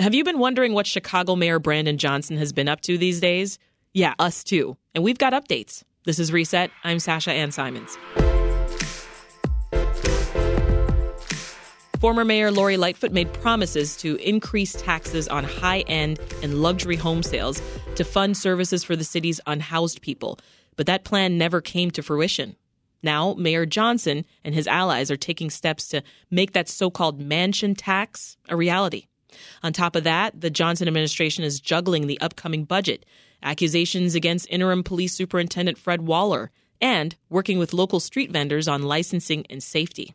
Have you been wondering what Chicago Mayor Brandon Johnson has been up to these days? Yeah, us too. And we've got updates. This is Reset. I'm Sasha Ann Simons. Former Mayor Lori Lightfoot made promises to increase taxes on high end and luxury home sales to fund services for the city's unhoused people. But that plan never came to fruition. Now, Mayor Johnson and his allies are taking steps to make that so called mansion tax a reality. On top of that, the Johnson administration is juggling the upcoming budget, accusations against interim police superintendent Fred Waller, and working with local street vendors on licensing and safety.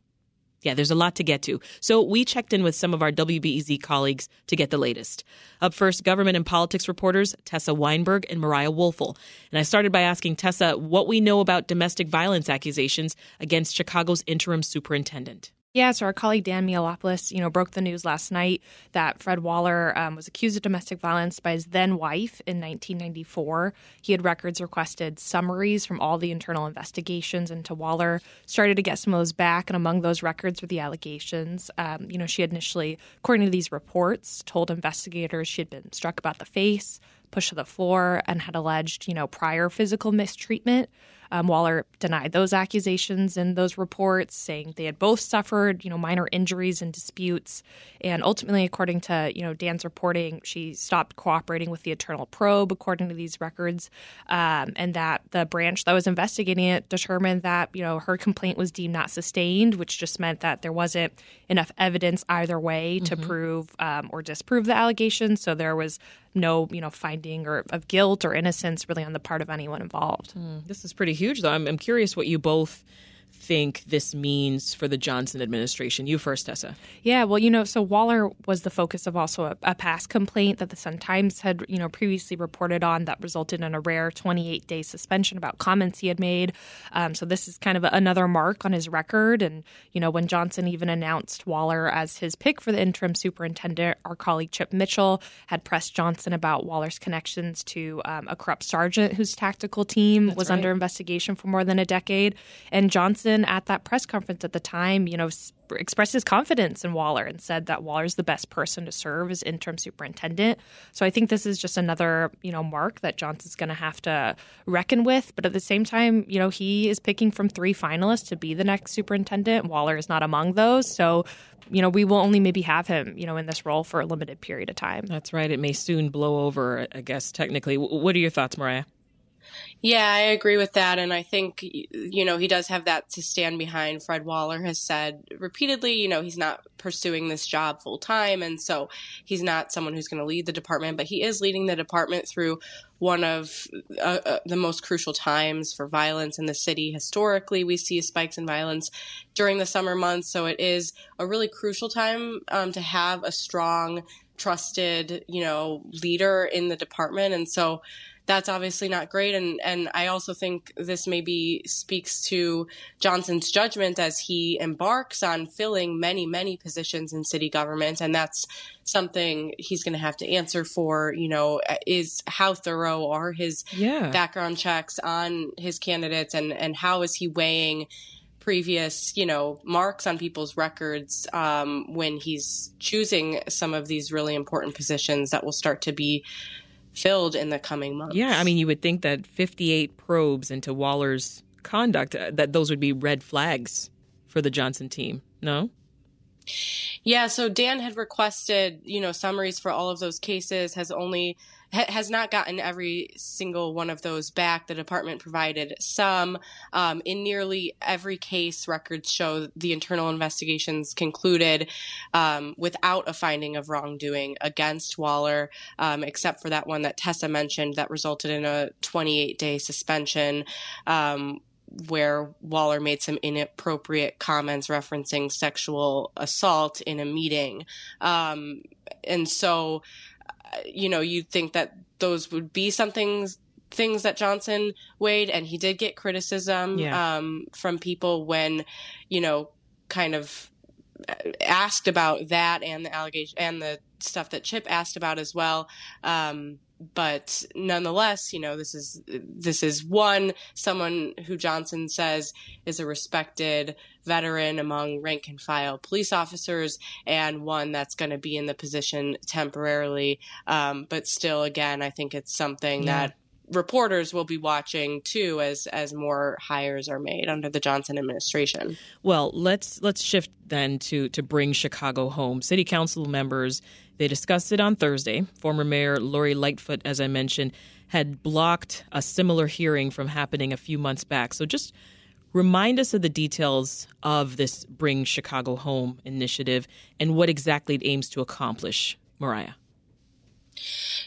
Yeah, there's a lot to get to. So we checked in with some of our WBEZ colleagues to get the latest. Up first, government and politics reporters Tessa Weinberg and Mariah Woelfel. And I started by asking Tessa what we know about domestic violence accusations against Chicago's interim superintendent. Yeah, so our colleague Dan Mihalopoulos, you know, broke the news last night that Fred Waller um, was accused of domestic violence by his then wife in 1994. He had records requested summaries from all the internal investigations into Waller. Started to get some of those back, and among those records were the allegations. Um, you know, she had initially, according to these reports, told investigators she had been struck about the face, pushed to the floor, and had alleged, you know, prior physical mistreatment. Um, Waller denied those accusations in those reports, saying they had both suffered, you know, minor injuries and disputes. And ultimately, according to you know Dan's reporting, she stopped cooperating with the internal probe, according to these records, um, and that the branch that was investigating it determined that you know her complaint was deemed not sustained, which just meant that there wasn't enough evidence either way to mm-hmm. prove um, or disprove the allegations. So there was no you know finding or of guilt or innocence really on the part of anyone involved. Mm, this is pretty huge, though. I'm, I'm curious what you both think this means for the Johnson administration? You first, Tessa. Yeah, well, you know, so Waller was the focus of also a, a past complaint that the Sun Times had, you know, previously reported on that resulted in a rare 28 day suspension about comments he had made. Um, so this is kind of another mark on his record. And, you know, when Johnson even announced Waller as his pick for the interim superintendent, our colleague Chip Mitchell had pressed Johnson about Waller's connections to um, a corrupt sergeant whose tactical team That's was right. under investigation for more than a decade. And Johnson at that press conference at the time, you know, expressed his confidence in Waller and said that Waller is the best person to serve as interim superintendent. So I think this is just another, you know, mark that Johnson's going to have to reckon with. But at the same time, you know, he is picking from three finalists to be the next superintendent. Waller is not among those. So you know, we will only maybe have him, you know, in this role for a limited period of time. That's right. It may soon blow over, I guess, technically. What are your thoughts, Mariah? Yeah, I agree with that. And I think, you know, he does have that to stand behind. Fred Waller has said repeatedly, you know, he's not pursuing this job full time. And so he's not someone who's going to lead the department, but he is leading the department through one of uh, uh, the most crucial times for violence in the city. Historically, we see spikes in violence during the summer months. So it is a really crucial time um, to have a strong, trusted, you know, leader in the department. And so, that's obviously not great. And, and I also think this maybe speaks to Johnson's judgment as he embarks on filling many, many positions in city government. And that's something he's going to have to answer for, you know, is how thorough are his yeah. background checks on his candidates and, and how is he weighing previous, you know, marks on people's records um, when he's choosing some of these really important positions that will start to be filled in the coming months. Yeah, I mean, you would think that 58 probes into Waller's conduct uh, that those would be red flags for the Johnson team. No? Yeah, so Dan had requested, you know, summaries for all of those cases, has only ha- has not gotten every single one of those back. The department provided some. Um, in nearly every case, records show the internal investigations concluded um, without a finding of wrongdoing against Waller, um, except for that one that Tessa mentioned that resulted in a 28 day suspension. Um, where Waller made some inappropriate comments referencing sexual assault in a meeting. Um, and so you know, you'd think that those would be something things that Johnson weighed, and he did get criticism yeah. um, from people when, you know, kind of asked about that and the allegation and the stuff that Chip asked about as well. Um, but nonetheless, you know, this is this is one someone who Johnson says is a respected veteran among rank and file police officers, and one that's going to be in the position temporarily. Um, but still, again, I think it's something yeah. that reporters will be watching too as as more hires are made under the Johnson administration. Well, let's let's shift then to to bring Chicago home. City council members they discussed it on Thursday. Former Mayor Lori Lightfoot, as I mentioned, had blocked a similar hearing from happening a few months back. So just remind us of the details of this Bring Chicago Home initiative and what exactly it aims to accomplish, Mariah.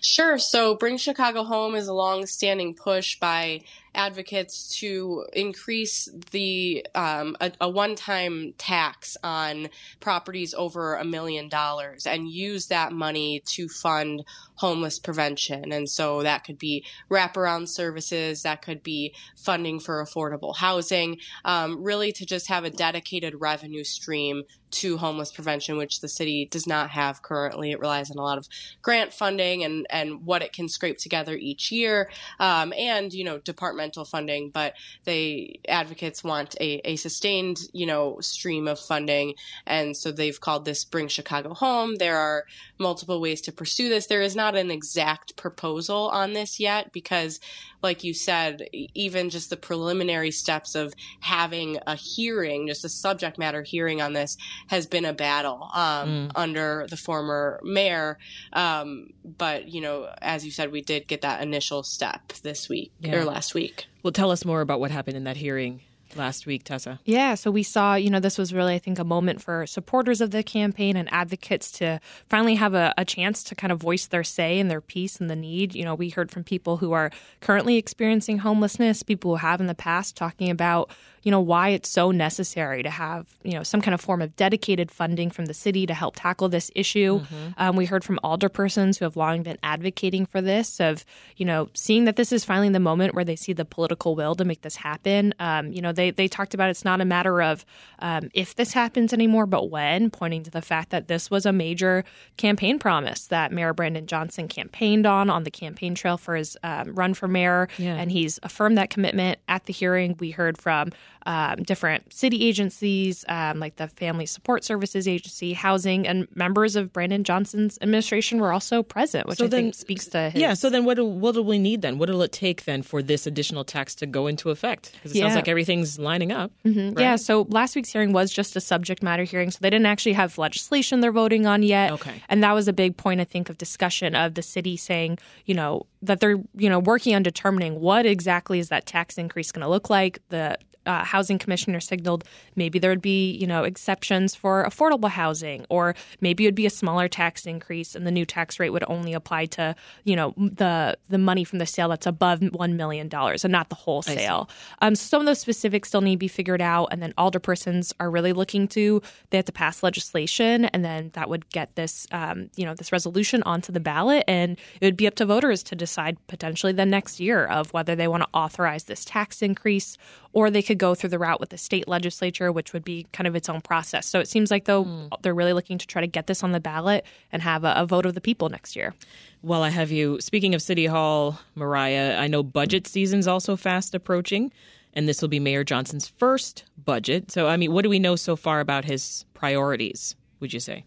Sure. So, Bring Chicago Home is a long-standing push by advocates to increase the um, a, a, one-time tax on properties over a million dollars and use that money to fund homeless prevention. And so that could be wraparound services, that could be funding for affordable housing, um, really to just have a dedicated revenue stream to homeless prevention, which the city does not have currently. It relies on a lot of grant funding and, and what it can scrape together each year, um, and you know departmental funding. But they advocates want a, a sustained you know stream of funding, and so they've called this "Bring Chicago Home." There are multiple ways to pursue this. There is not an exact proposal on this yet because like you said, even just the preliminary steps of having a hearing, just a subject matter hearing on this, has been a battle um, mm. under the former mayor. Um, but, you know, as you said, we did get that initial step this week yeah. or last week. Well, tell us more about what happened in that hearing last week, Tessa. Yeah, so we saw, you know, this was really, I think, a moment for supporters of the campaign and advocates to finally have a, a, chance to kind of voice their say and their piece and the need. You know, we heard from people who are currently experiencing homelessness, people who have in the past, talking about you know, why it's so necessary to have, you know, some kind of form of dedicated funding from the city to help tackle this issue. Mm-hmm. Um, we heard from alderpersons who have long been advocating for this, of, you know, seeing that this is finally the moment where they see the political will to make this happen. Um, you know, they, they talked about it's not a matter of um, if this happens anymore, but when, pointing to the fact that this was a major campaign promise that Mayor Brandon Johnson campaigned on on the campaign trail for his um, run for mayor. Yeah. And he's affirmed that commitment at the hearing. We heard from um, different city agencies, um, like the Family Support Services Agency, housing, and members of Brandon Johnson's administration were also present, which so I then, think speaks to his. Yeah. So then, what do, what do we need then? What will it take then for this additional tax to go into effect? Because it yeah. sounds like everything's lining up. Mm-hmm. Right? Yeah. So last week's hearing was just a subject matter hearing, so they didn't actually have legislation they're voting on yet. Okay. And that was a big point, I think, of discussion of the city saying, you know, that they're you know working on determining what exactly is that tax increase going to look like. The uh, housing commissioner signaled maybe there would be you know exceptions for affordable housing or maybe it would be a smaller tax increase and the new tax rate would only apply to you know the the money from the sale that's above $1 million and not the whole sale um, so some of those specifics still need to be figured out and then alderpersons are really looking to they have to pass legislation and then that would get this um, you know this resolution onto the ballot and it would be up to voters to decide potentially the next year of whether they want to authorize this tax increase or they could go through the route with the state legislature, which would be kind of its own process. So it seems like, though, mm. they're really looking to try to get this on the ballot and have a, a vote of the people next year. Well, I have you, speaking of City Hall, Mariah, I know budget season's also fast approaching, and this will be Mayor Johnson's first budget. So, I mean, what do we know so far about his priorities, would you say?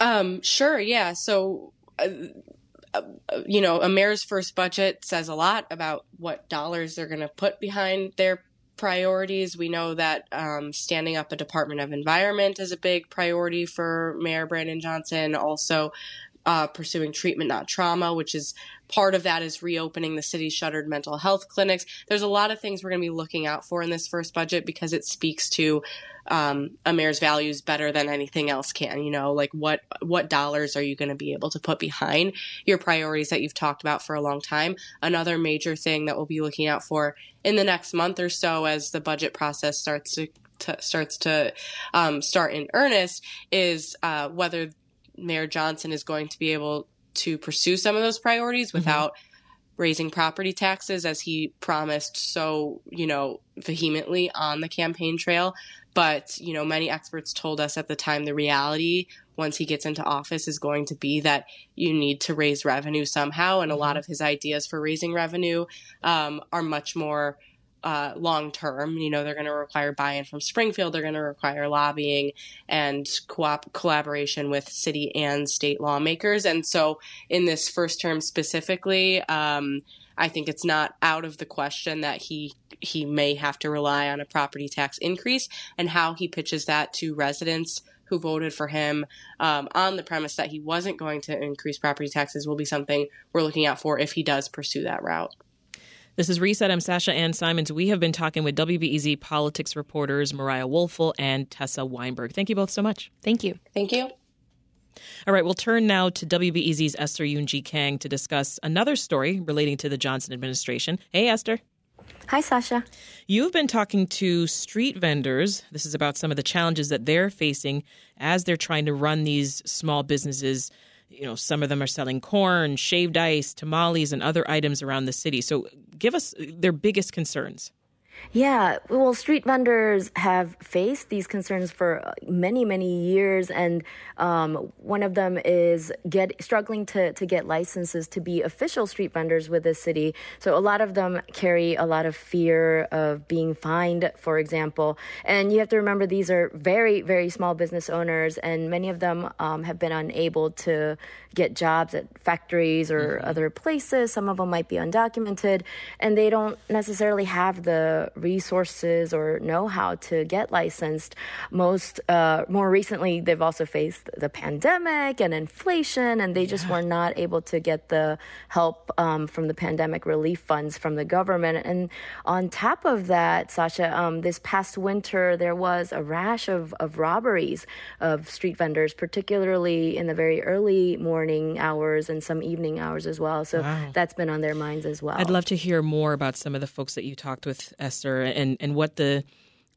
Um, sure, yeah. So, uh, you know, a mayor's first budget says a lot about what dollars they're going to put behind their priorities. We know that um, standing up a Department of Environment is a big priority for Mayor Brandon Johnson. Also, uh, pursuing treatment, not trauma, which is part of that is reopening the city's shuttered mental health clinics. There's a lot of things we're going to be looking out for in this first budget because it speaks to um, a mayor's values better than anything else can. You know, like what what dollars are you going to be able to put behind your priorities that you've talked about for a long time? Another major thing that we'll be looking out for in the next month or so as the budget process starts to, to starts to um, start in earnest is uh, whether Mayor Johnson is going to be able to pursue some of those priorities mm-hmm. Raising property taxes as he promised so, you know, vehemently on the campaign trail. But, you know, many experts told us at the time the reality once he gets into office is going to be that you need to raise revenue somehow. And a lot mm-hmm. of his ideas for raising revenue um, are much more uh, long term. You know, they're going to require buy in from Springfield, they're going to require lobbying and co- collaboration with city and state lawmakers. And so, in this first term specifically, um, I think it's not out of the question that he he may have to rely on a property tax increase and how he pitches that to residents who voted for him um, on the premise that he wasn't going to increase property taxes will be something we're looking out for if he does pursue that route. This is Reset. I'm Sasha Ann Simons. We have been talking with WBEZ politics reporters Mariah Woelfel and Tessa Weinberg. Thank you both so much. Thank you. Thank you. All right, we'll turn now to WBEZ's Esther Yoon-Ji Kang to discuss another story relating to the Johnson administration. Hey, Esther. Hi, Sasha. You've been talking to street vendors. This is about some of the challenges that they're facing as they're trying to run these small businesses you know, some of them are selling corn, shaved ice, tamales, and other items around the city. So give us their biggest concerns. Yeah, well, street vendors have faced these concerns for many, many years, and um, one of them is get struggling to to get licenses to be official street vendors with the city. So a lot of them carry a lot of fear of being fined, for example. And you have to remember these are very, very small business owners, and many of them um, have been unable to get jobs at factories or mm-hmm. other places. Some of them might be undocumented, and they don't necessarily have the resources or know how to get licensed. Most uh, more recently, they've also faced the pandemic and inflation, and they just yeah. were not able to get the help um, from the pandemic relief funds from the government. And on top of that, Sasha, um, this past winter there was a rash of, of robberies of street vendors, particularly in the very early morning hours and some evening hours as well. So wow. that's been on their minds as well. I'd love to hear more about some of the folks that you talked with, And and what the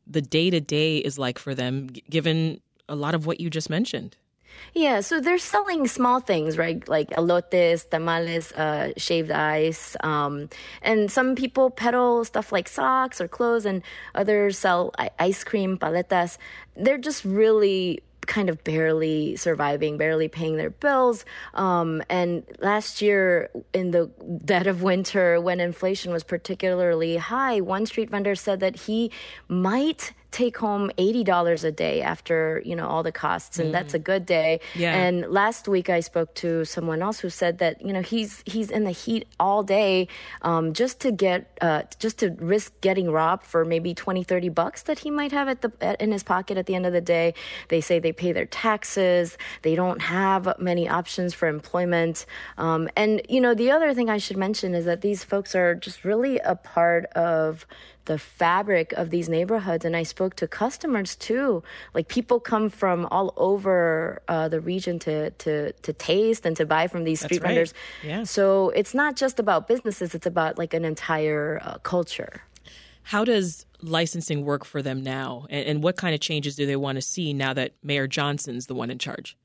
the day to day is like for them, given a lot of what you just mentioned. Yeah, so they're selling small things, right? Like elotes, tamales, uh, shaved ice. Um, and some people peddle stuff like socks or clothes, and others sell ice cream, paletas. They're just really kind of barely surviving, barely paying their bills. Um, and last year, in the dead of winter, when inflation was particularly high, one street vendor said that he might take home $80 a day after, you know, all the costs and mm. that's a good day. Yeah. And last week I spoke to someone else who said that, you know, he's he's in the heat all day um, just to get uh, just to risk getting robbed for maybe 20 30 bucks that he might have at the at, in his pocket at the end of the day. They say they pay their taxes, they don't have many options for employment. Um, and you know, the other thing I should mention is that these folks are just really a part of the fabric of these neighborhoods. And I spoke to customers too. Like people come from all over uh, the region to, to, to taste and to buy from these street right. vendors. Yeah. So it's not just about businesses, it's about like an entire uh, culture. How does licensing work for them now? And, and what kind of changes do they want to see now that Mayor Johnson's the one in charge?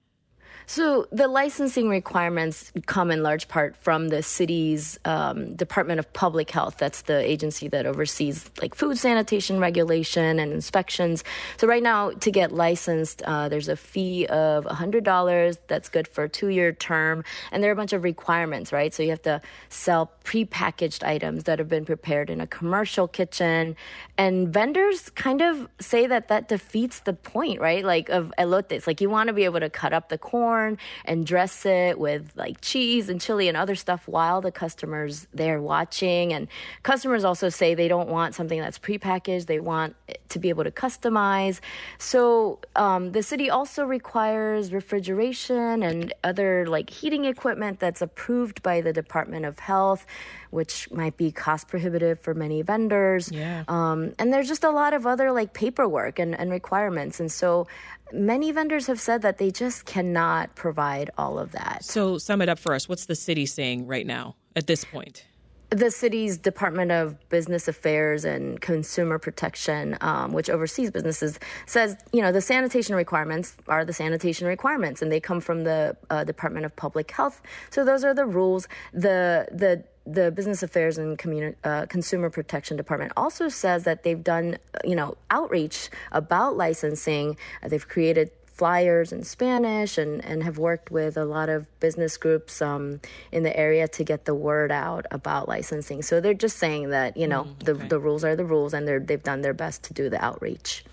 So the licensing requirements come in large part from the city's um, Department of Public Health. That's the agency that oversees like food sanitation regulation and inspections. So right now, to get licensed, uh, there's a fee of $100. That's good for a two-year term, and there are a bunch of requirements, right? So you have to sell prepackaged items that have been prepared in a commercial kitchen, and vendors kind of say that that defeats the point, right? Like of elotes. Like you want to be able to cut up the corn corn and dress it with like cheese and chili and other stuff while the customers they're watching. And customers also say they don't want something that's prepackaged; they want to be able to customize. So um, the city also requires refrigeration and other like heating equipment that's approved by the Department of Health which might be cost prohibitive for many vendors. Yeah. Um, and there's just a lot of other like paperwork and, and requirements. And so many vendors have said that they just cannot provide all of that. So, sum it up for us. What's the city saying right now at this point? the city's Department of Business Affairs and Consumer Protection, um, which oversees businesses, says you know the sanitation requirements are the sanitation requirements, and they come from the uh, Department of Public Health. So those are the rules. The the the Business Affairs and Communi- uh, Consumer Protection Department also says that they've done, you know, outreach about licensing. Uh, they've created flyers in Spanish and, and have worked with a lot of business groups um, in the area to get the word out about licensing. So they're just saying that, you know, mm, okay. the, the rules are the rules and they're, they've done their best to do the outreach.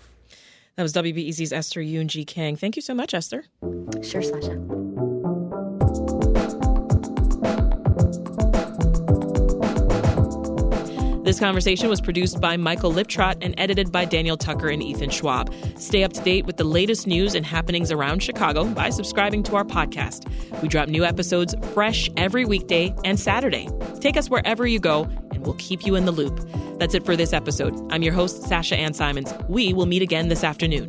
That was WBEZ's Esther Yoon Ji Kang. Thank you so much, Esther. Sure, Sasha. This conversation was produced by Michael Liptrot and edited by Daniel Tucker and Ethan Schwab. Stay up to date with the latest news and happenings around Chicago by subscribing to our podcast. We drop new episodes fresh every weekday and Saturday. Take us wherever you go, and we'll keep you in the loop. That's it for this episode. I'm your host, Sasha Ann Simons. We will meet again this afternoon.